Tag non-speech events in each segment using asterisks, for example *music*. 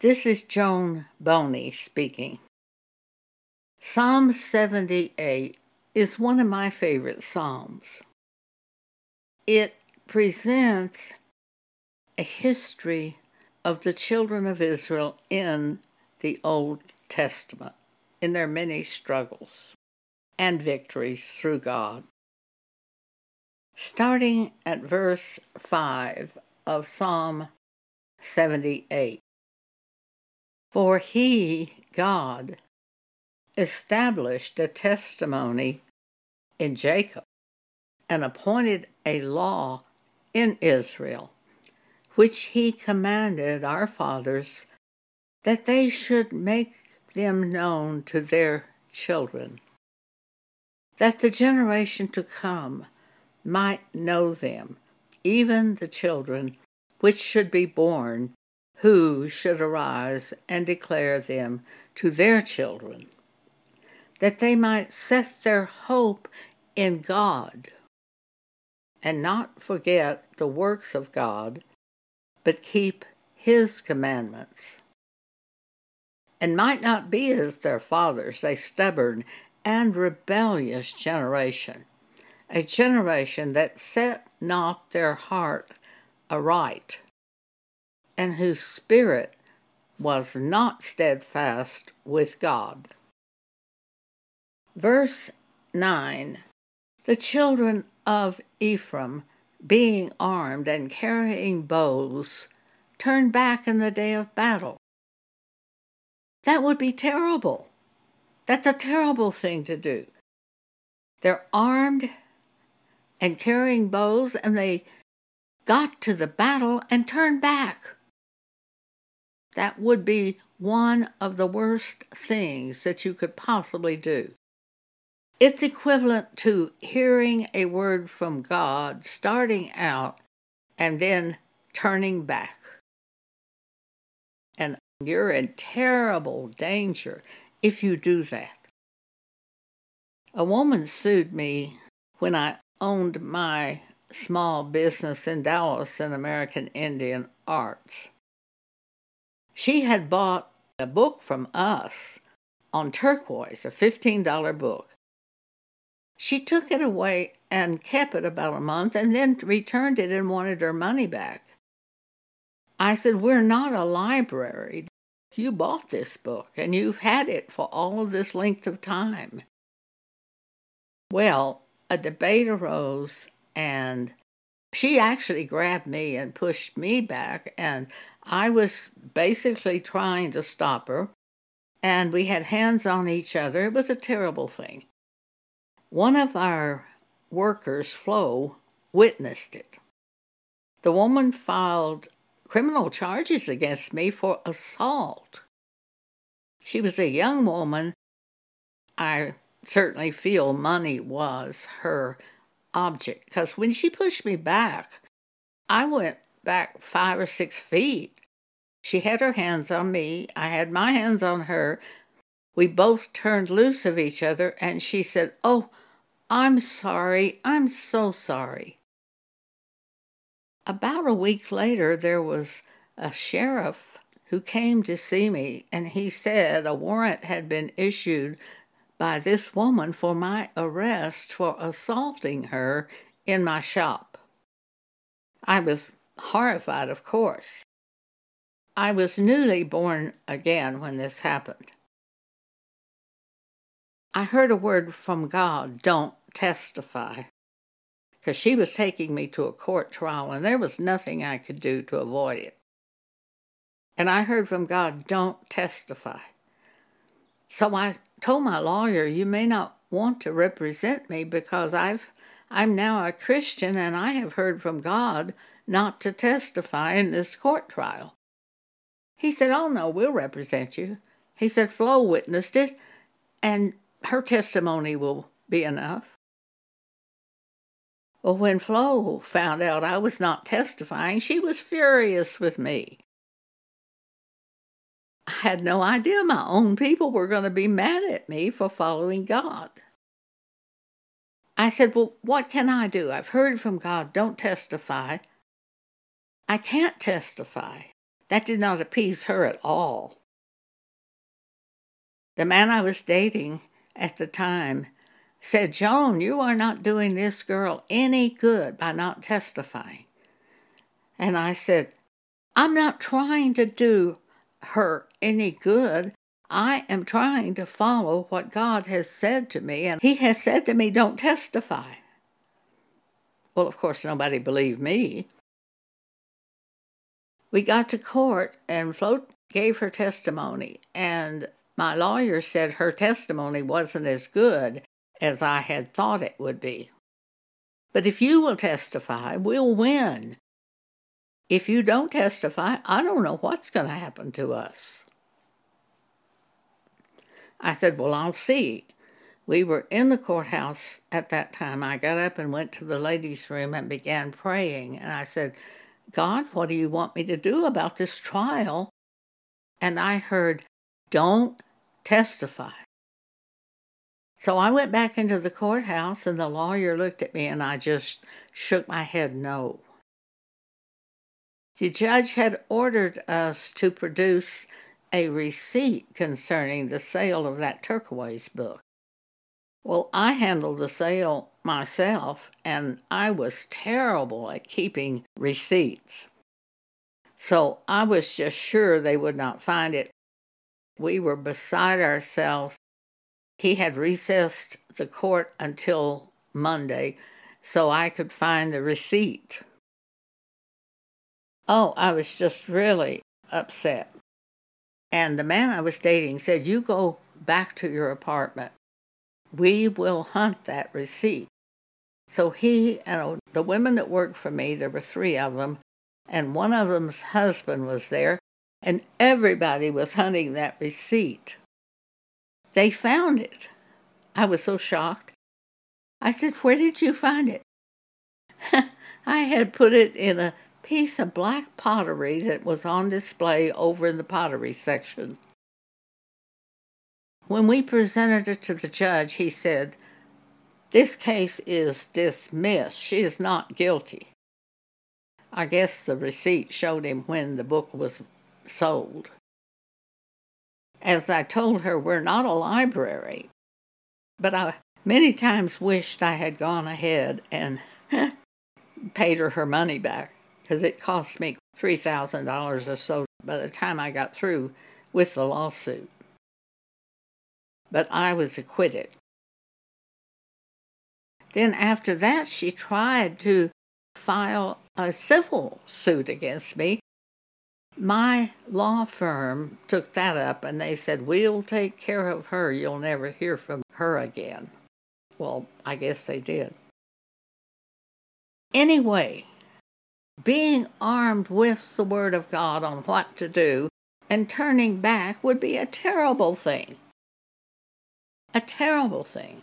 This is Joan Boney speaking. Psalm 78 is one of my favorite Psalms. It presents a history of the children of Israel in the Old Testament, in their many struggles and victories through God. Starting at verse 5 of Psalm 78. For he, God, established a testimony in Jacob and appointed a law in Israel, which he commanded our fathers that they should make them known to their children, that the generation to come might know them, even the children which should be born who should arise and declare them to their children, that they might set their hope in God and not forget the works of God, but keep His commandments, and might not be as their fathers, a stubborn and rebellious generation, a generation that set not their heart aright and whose spirit was not steadfast with God. Verse 9 The children of Ephraim, being armed and carrying bows, turned back in the day of battle. That would be terrible. That's a terrible thing to do. They're armed and carrying bows, and they got to the battle and turned back. That would be one of the worst things that you could possibly do. It's equivalent to hearing a word from God, starting out, and then turning back. And you're in terrible danger if you do that. A woman sued me when I owned my small business in Dallas in American Indian arts. She had bought a book from us on turquoise, a $15 book. She took it away and kept it about a month and then returned it and wanted her money back. I said, We're not a library. You bought this book and you've had it for all of this length of time. Well, a debate arose and she actually grabbed me and pushed me back, and I was basically trying to stop her, and we had hands on each other. It was a terrible thing. One of our workers, Flo, witnessed it. The woman filed criminal charges against me for assault. She was a young woman. I certainly feel money was her object because when she pushed me back, I went back five or six feet. She had her hands on me, I had my hands on her. We both turned loose of each other, and she said, Oh, I'm sorry, I'm so sorry. About a week later, there was a sheriff who came to see me, and he said a warrant had been issued by this woman for my arrest for assaulting her in my shop. I was horrified, of course. I was newly born again when this happened. I heard a word from God don't testify. Because she was taking me to a court trial and there was nothing I could do to avoid it. And I heard from God don't testify. So I told my lawyer, You may not want to represent me because I've, I'm now a Christian and I have heard from God not to testify in this court trial. He said, Oh, no, we'll represent you. He said, Flo witnessed it, and her testimony will be enough. Well, when Flo found out I was not testifying, she was furious with me. I had no idea my own people were going to be mad at me for following God. I said, Well, what can I do? I've heard from God, don't testify. I can't testify. That did not appease her at all. The man I was dating at the time said, Joan, you are not doing this girl any good by not testifying. And I said, I'm not trying to do her any good. I am trying to follow what God has said to me, and He has said to me, Don't testify. Well, of course, nobody believed me. We got to court, and Flo gave her testimony, and my lawyer said her testimony wasn't as good as I had thought it would be. But if you will testify, we'll win. If you don't testify, I don't know what's going to happen to us. I said, Well, I'll see. We were in the courthouse at that time. I got up and went to the ladies' room and began praying. And I said, God, what do you want me to do about this trial? And I heard, Don't testify. So I went back into the courthouse, and the lawyer looked at me, and I just shook my head no. The judge had ordered us to produce a receipt concerning the sale of that turquoise book. Well, I handled the sale myself, and I was terrible at keeping receipts. So I was just sure they would not find it. We were beside ourselves he had recessed the court until Monday so I could find the receipt. Oh, I was just really upset. And the man I was dating said, You go back to your apartment. We will hunt that receipt. So he and the women that worked for me, there were three of them, and one of them's husband was there, and everybody was hunting that receipt. They found it. I was so shocked. I said, Where did you find it? *laughs* I had put it in a piece of black pottery that was on display over in the pottery section. When we presented it to the judge, he said, This case is dismissed. She is not guilty. I guess the receipt showed him when the book was sold. As I told her, we're not a library. But I many times wished I had gone ahead and *laughs* paid her her money back because it cost me $3,000 or so by the time I got through with the lawsuit. But I was acquitted. Then, after that, she tried to file a civil suit against me my law firm took that up and they said, We'll take care of her. You'll never hear from her again. Well, I guess they did. Anyway, being armed with the Word of God on what to do and turning back would be a terrible thing. A terrible thing.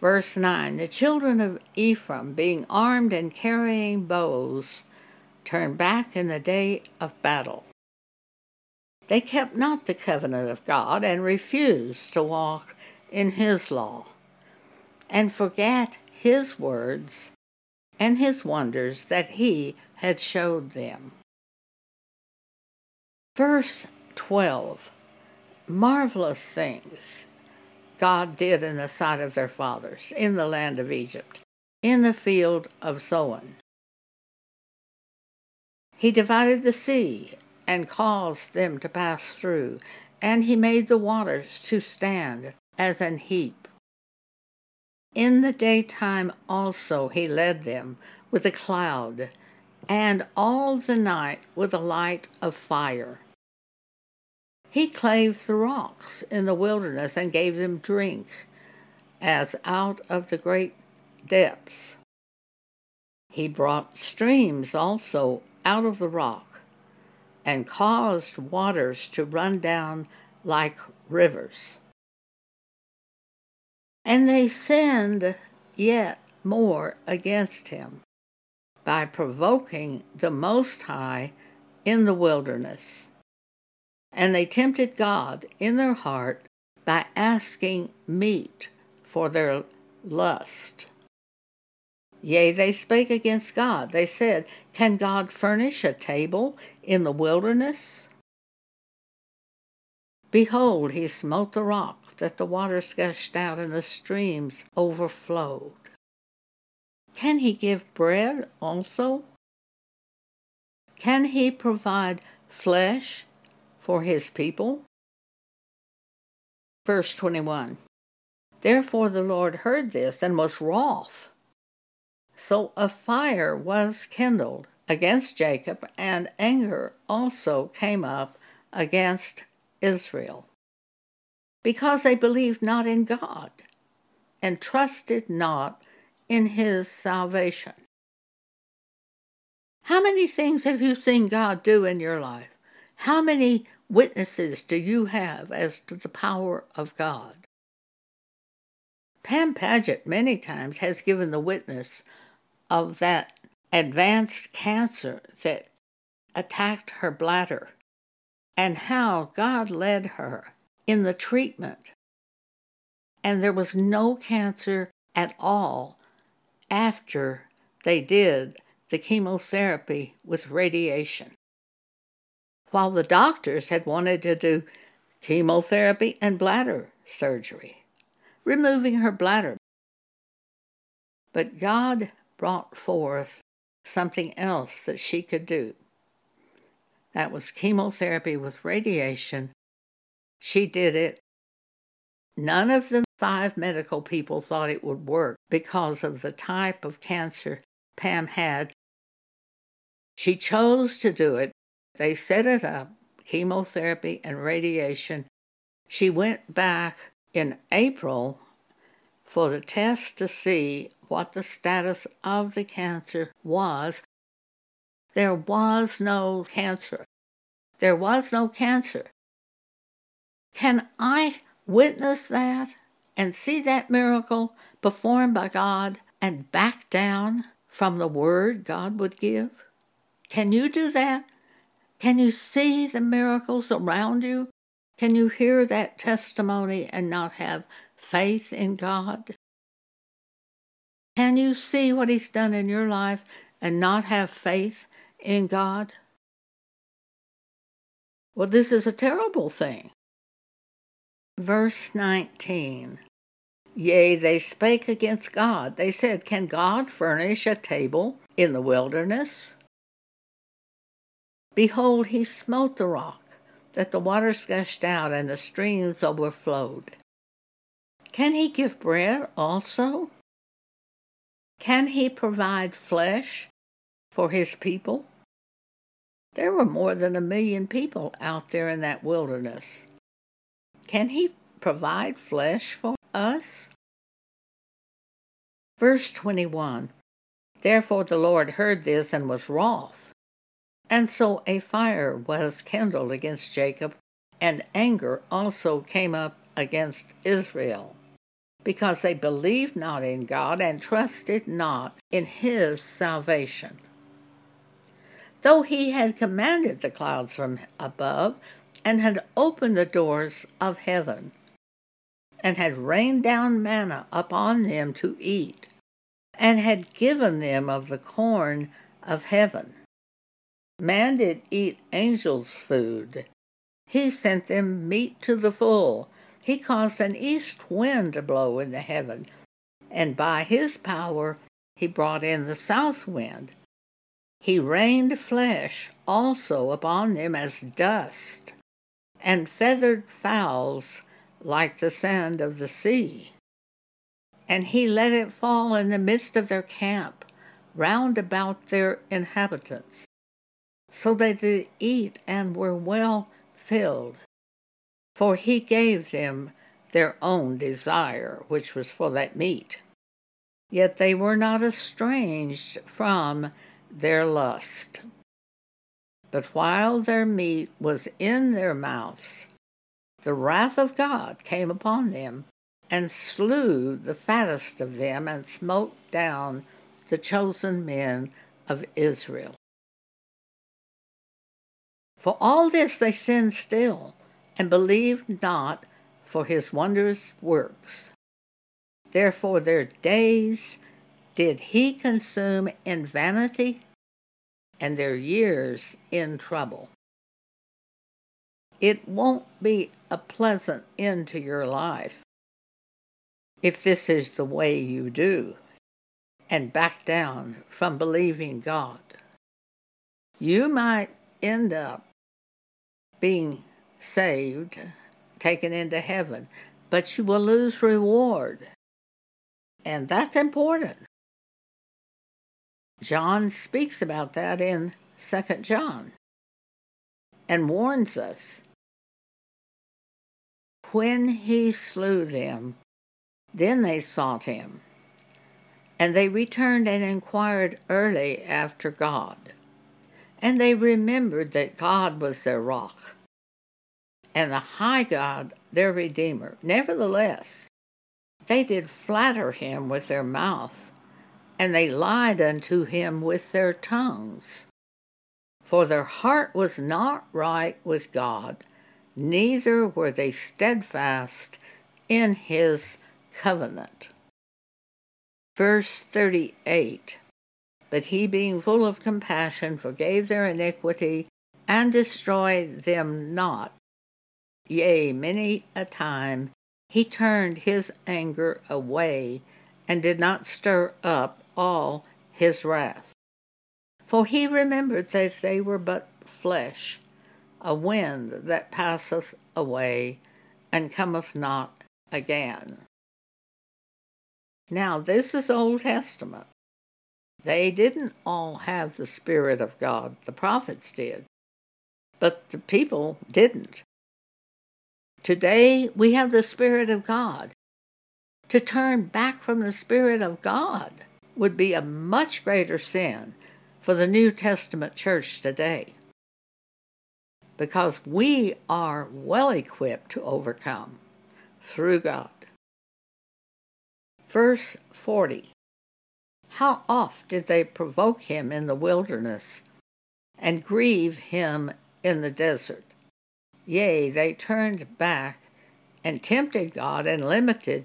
Verse 9 The children of Ephraim, being armed and carrying bows, turned back in the day of battle. They kept not the covenant of God and refused to walk in his law and forget his words and his wonders that he had showed them. Verse 12 Marvelous things God did in the sight of their fathers in the land of Egypt, in the field of Zoan. He divided the sea and caused them to pass through, and he made the waters to stand as an heap. In the daytime also he led them with a cloud, and all the night with a light of fire. He clave the rocks in the wilderness and gave them drink, as out of the great depths. He brought streams also out of the rock and caused waters to run down like rivers. And they sinned yet more against him by provoking the Most High in the wilderness. And they tempted God in their heart by asking meat for their lust. Yea, they spake against God. They said, Can God furnish a table in the wilderness? Behold, he smote the rock, that the waters gushed out and the streams overflowed. Can he give bread also? Can he provide flesh for his people? Verse 21 Therefore the Lord heard this and was wroth. So a fire was kindled against Jacob, and anger also came up against Israel, because they believed not in God and trusted not in his salvation. How many things have you seen God do in your life? How many witnesses do you have as to the power of God? Pam Paget many times has given the witness of that advanced cancer that attacked her bladder and how God led her in the treatment. And there was no cancer at all after they did the chemotherapy with radiation. While the doctors had wanted to do chemotherapy and bladder surgery, removing her bladder. But God brought forth something else that she could do. That was chemotherapy with radiation. She did it. None of the five medical people thought it would work because of the type of cancer Pam had. She chose to do it. They set it up chemotherapy and radiation. She went back in April for the test to see what the status of the cancer was. There was no cancer. There was no cancer. Can I witness that and see that miracle performed by God and back down from the word God would give? Can you do that? Can you see the miracles around you? Can you hear that testimony and not have faith in God? Can you see what He's done in your life and not have faith in God? Well, this is a terrible thing. Verse 19 Yea, they spake against God. They said, Can God furnish a table in the wilderness? Behold, he smote the rock, that the waters gushed out and the streams overflowed. Can he give bread also? Can he provide flesh for his people? There were more than a million people out there in that wilderness. Can he provide flesh for us? Verse 21 Therefore the Lord heard this and was wroth. And so a fire was kindled against Jacob, and anger also came up against Israel because they believed not in God and trusted not in his salvation. Though he had commanded the clouds from above, and had opened the doors of heaven, and had rained down manna upon them to eat, and had given them of the corn of heaven. Man did eat angels' food. He sent them meat to the full, he caused an east wind to blow in the heaven, and by his power he brought in the south wind. He rained flesh also upon them as dust, and feathered fowls like the sand of the sea. And he let it fall in the midst of their camp, round about their inhabitants. So they did eat and were well filled for he gave them their own desire, which was for that meat. Yet they were not estranged from their lust. But while their meat was in their mouths, the wrath of God came upon them, and slew the fattest of them, and smote down the chosen men of Israel. For all this they sinned still, and believed not for his wondrous works. Therefore their days did he consume in vanity and their years in trouble. It won't be a pleasant end to your life if this is the way you do and back down from believing God. You might end up being saved, taken into heaven, but you will lose reward. And that's important. John speaks about that in 2 John and warns us. When he slew them, then they sought him, and they returned and inquired early after God. And they remembered that God was their rock, and the high God their Redeemer. Nevertheless, they did flatter him with their mouth and they lied unto him with their tongues. For their heart was not right with God, neither were they steadfast in his covenant. Verse 38 But he, being full of compassion, forgave their iniquity and destroyed them not. Yea, many a time he turned his anger away and did not stir up all his wrath. For he remembered that they were but flesh, a wind that passeth away and cometh not again. Now, this is Old Testament. They didn't all have the Spirit of God, the prophets did, but the people didn't. Today, we have the Spirit of God. To turn back from the Spirit of God would be a much greater sin for the New Testament church today because we are well equipped to overcome through God. Verse 40 How oft did they provoke him in the wilderness and grieve him in the desert? Yea, they turned back and tempted God and limited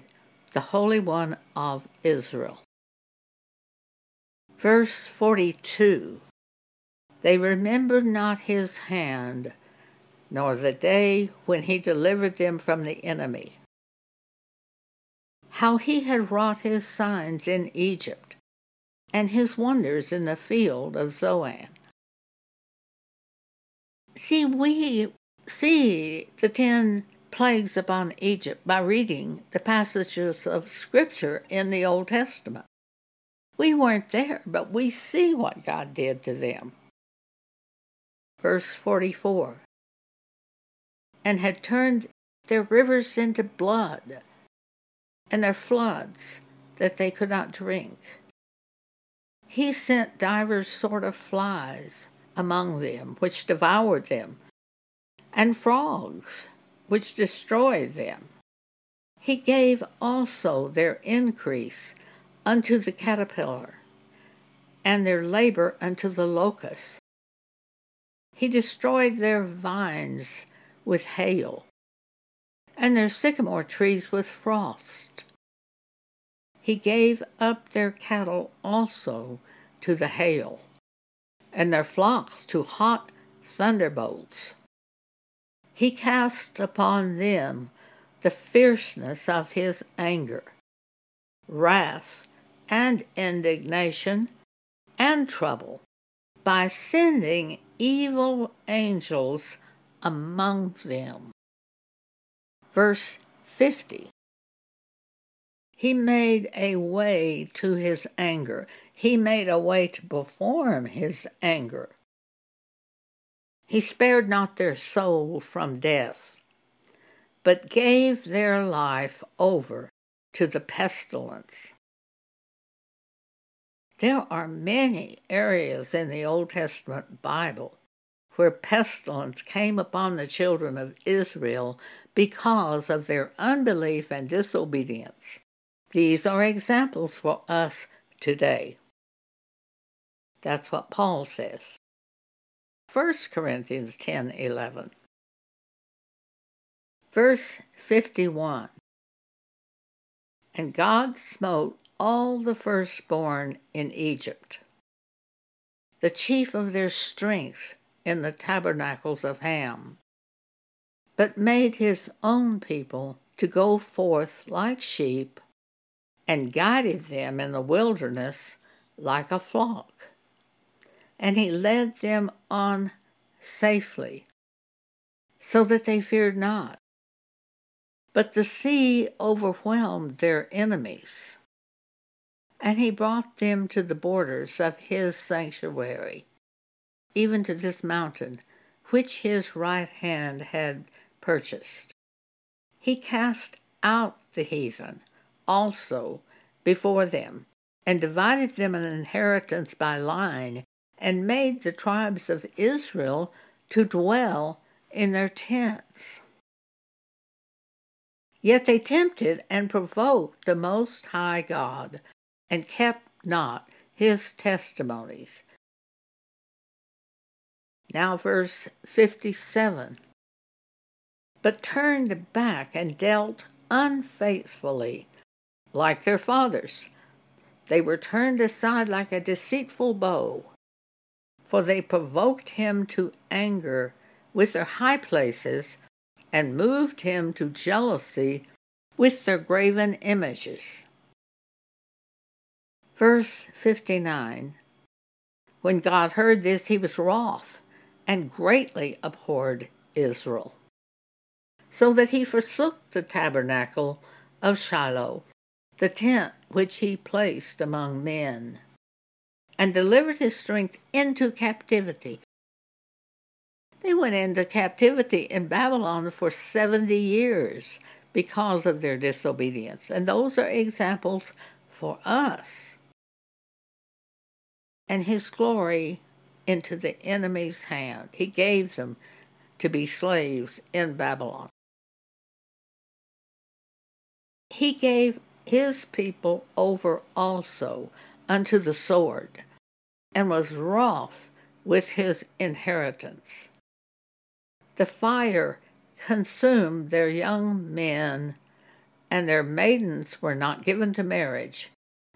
the Holy One of Israel. Verse 42 They remembered not his hand, nor the day when he delivered them from the enemy. How he had wrought his signs in Egypt, and his wonders in the field of Zoan. See, we see the ten plagues upon Egypt by reading the passages of Scripture in the Old Testament. We weren't there, but we see what God did to them. Verse 44 And had turned their rivers into blood, and their floods that they could not drink. He sent divers sort of flies among them, which devoured them, and frogs, which destroyed them. He gave also their increase unto the caterpillar, and their labor unto the locust. He destroyed their vines with hail, and their sycamore trees with frost. He gave up their cattle also to the hail, and their flocks to hot thunderbolts. He cast upon them the fierceness of his anger, wrath, and indignation and trouble by sending evil angels among them. Verse 50 He made a way to his anger, he made a way to perform his anger. He spared not their soul from death, but gave their life over to the pestilence there are many areas in the Old Testament Bible where pestilence came upon the children of Israel because of their unbelief and disobedience. These are examples for us today. That's what Paul says. 1 Corinthians 10 11. Verse 51 And God smote all the firstborn in Egypt, the chief of their strength in the tabernacles of Ham, but made his own people to go forth like sheep, and guided them in the wilderness like a flock. And he led them on safely, so that they feared not. But the sea overwhelmed their enemies, and he brought them to the borders of his sanctuary, even to this mountain, which his right hand had purchased. He cast out the heathen also before them, and divided them an inheritance by line, and made the tribes of Israel to dwell in their tents. Yet they tempted and provoked the Most High God, and kept not his testimonies. Now, verse 57 But turned back and dealt unfaithfully, like their fathers. They were turned aside like a deceitful bow, for they provoked him to anger with their high places and moved him to jealousy with their graven images. Verse 59 When God heard this, he was wroth and greatly abhorred Israel, so that he forsook the tabernacle of Shiloh, the tent which he placed among men, and delivered his strength into captivity they went into captivity in Babylon for 70 years because of their disobedience. And those are examples for us. And his glory into the enemy's hand. He gave them to be slaves in Babylon. He gave his people over also unto the sword, and was wroth with his inheritance. The fire consumed their young men, and their maidens were not given to marriage.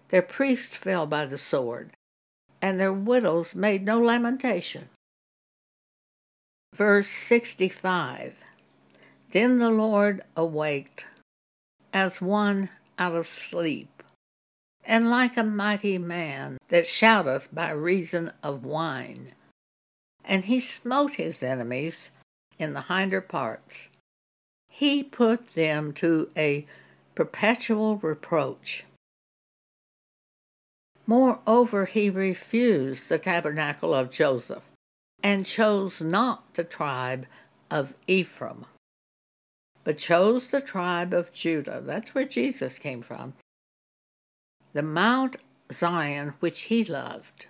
Their priests fell by the sword, and their widows made no lamentation. Verse 65 Then the Lord awaked as one out of sleep, and like a mighty man that shouteth by reason of wine. And he smote his enemies in the hinder parts. He put them to a perpetual reproach. Moreover, he refused the tabernacle of Joseph and chose not the tribe of Ephraim, but chose the tribe of Judah. That's where Jesus came from. The Mount Zion, which he loved.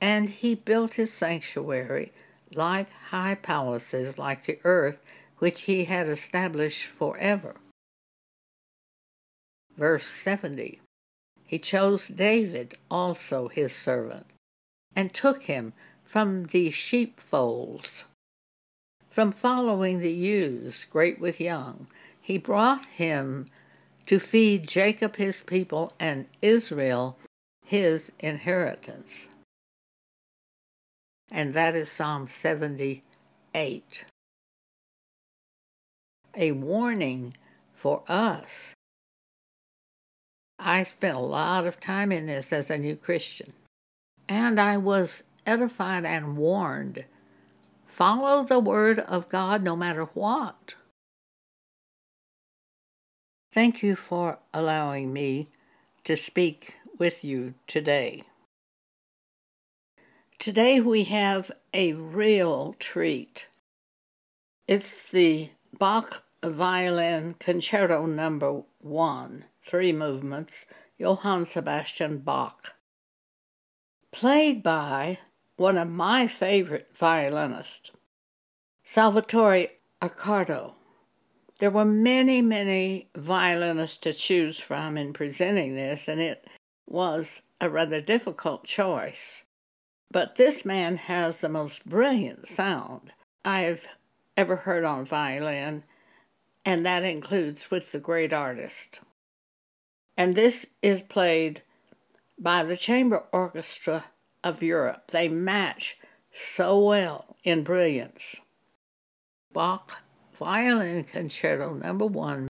And he built his sanctuary like high palaces like the earth which he had established forever. Verse 70 He chose David also his servant, and took him from the sheepfolds. From following the ewes, great with young, he brought him to feed Jacob his people and Israel his inheritance and that is Psalm 78. A warning for us. I spent a lot of time in this as a new Christian, and I was edified and warned. Follow the Word of God no matter what. Thank you for allowing me to speak with you today. Today we have a real treat. It's the Bach Violin Concerto Number One, three movements, Johann Sebastian Bach. Played by one of my favorite violinists, Salvatore Accardo. There were many, many violinists to choose from in presenting this, and it was a rather difficult choice. But this man has the most brilliant sound I've ever heard on violin, and that includes with the great artist. And this is played by the Chamber Orchestra of Europe. They match so well in brilliance. Bach Violin Concerto Number One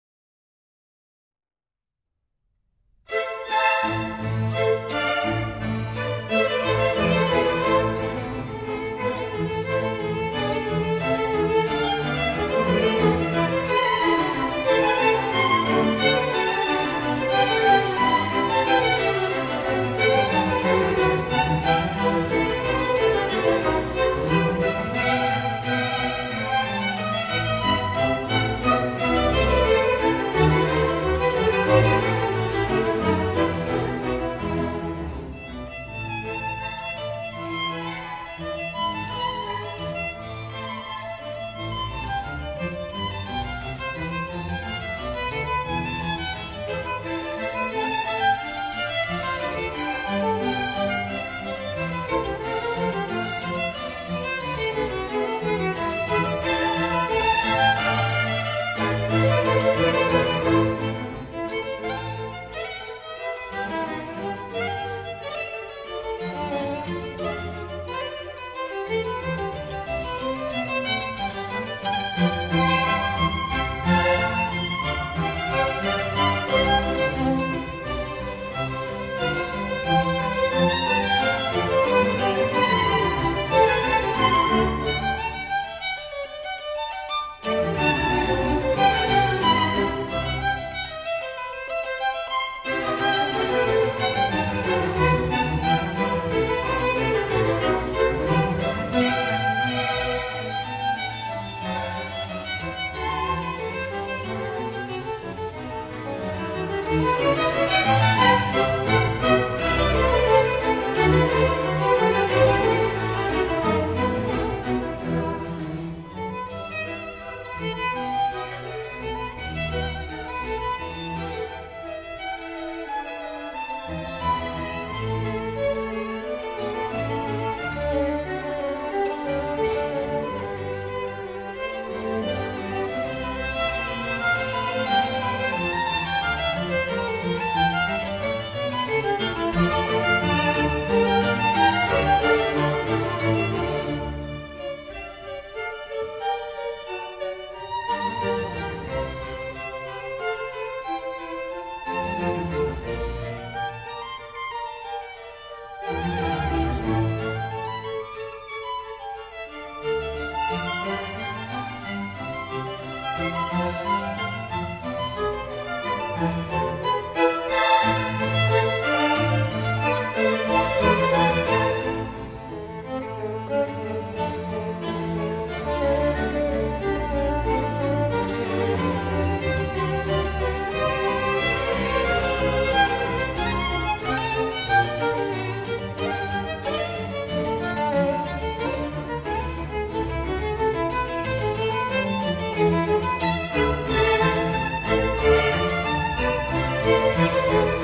Música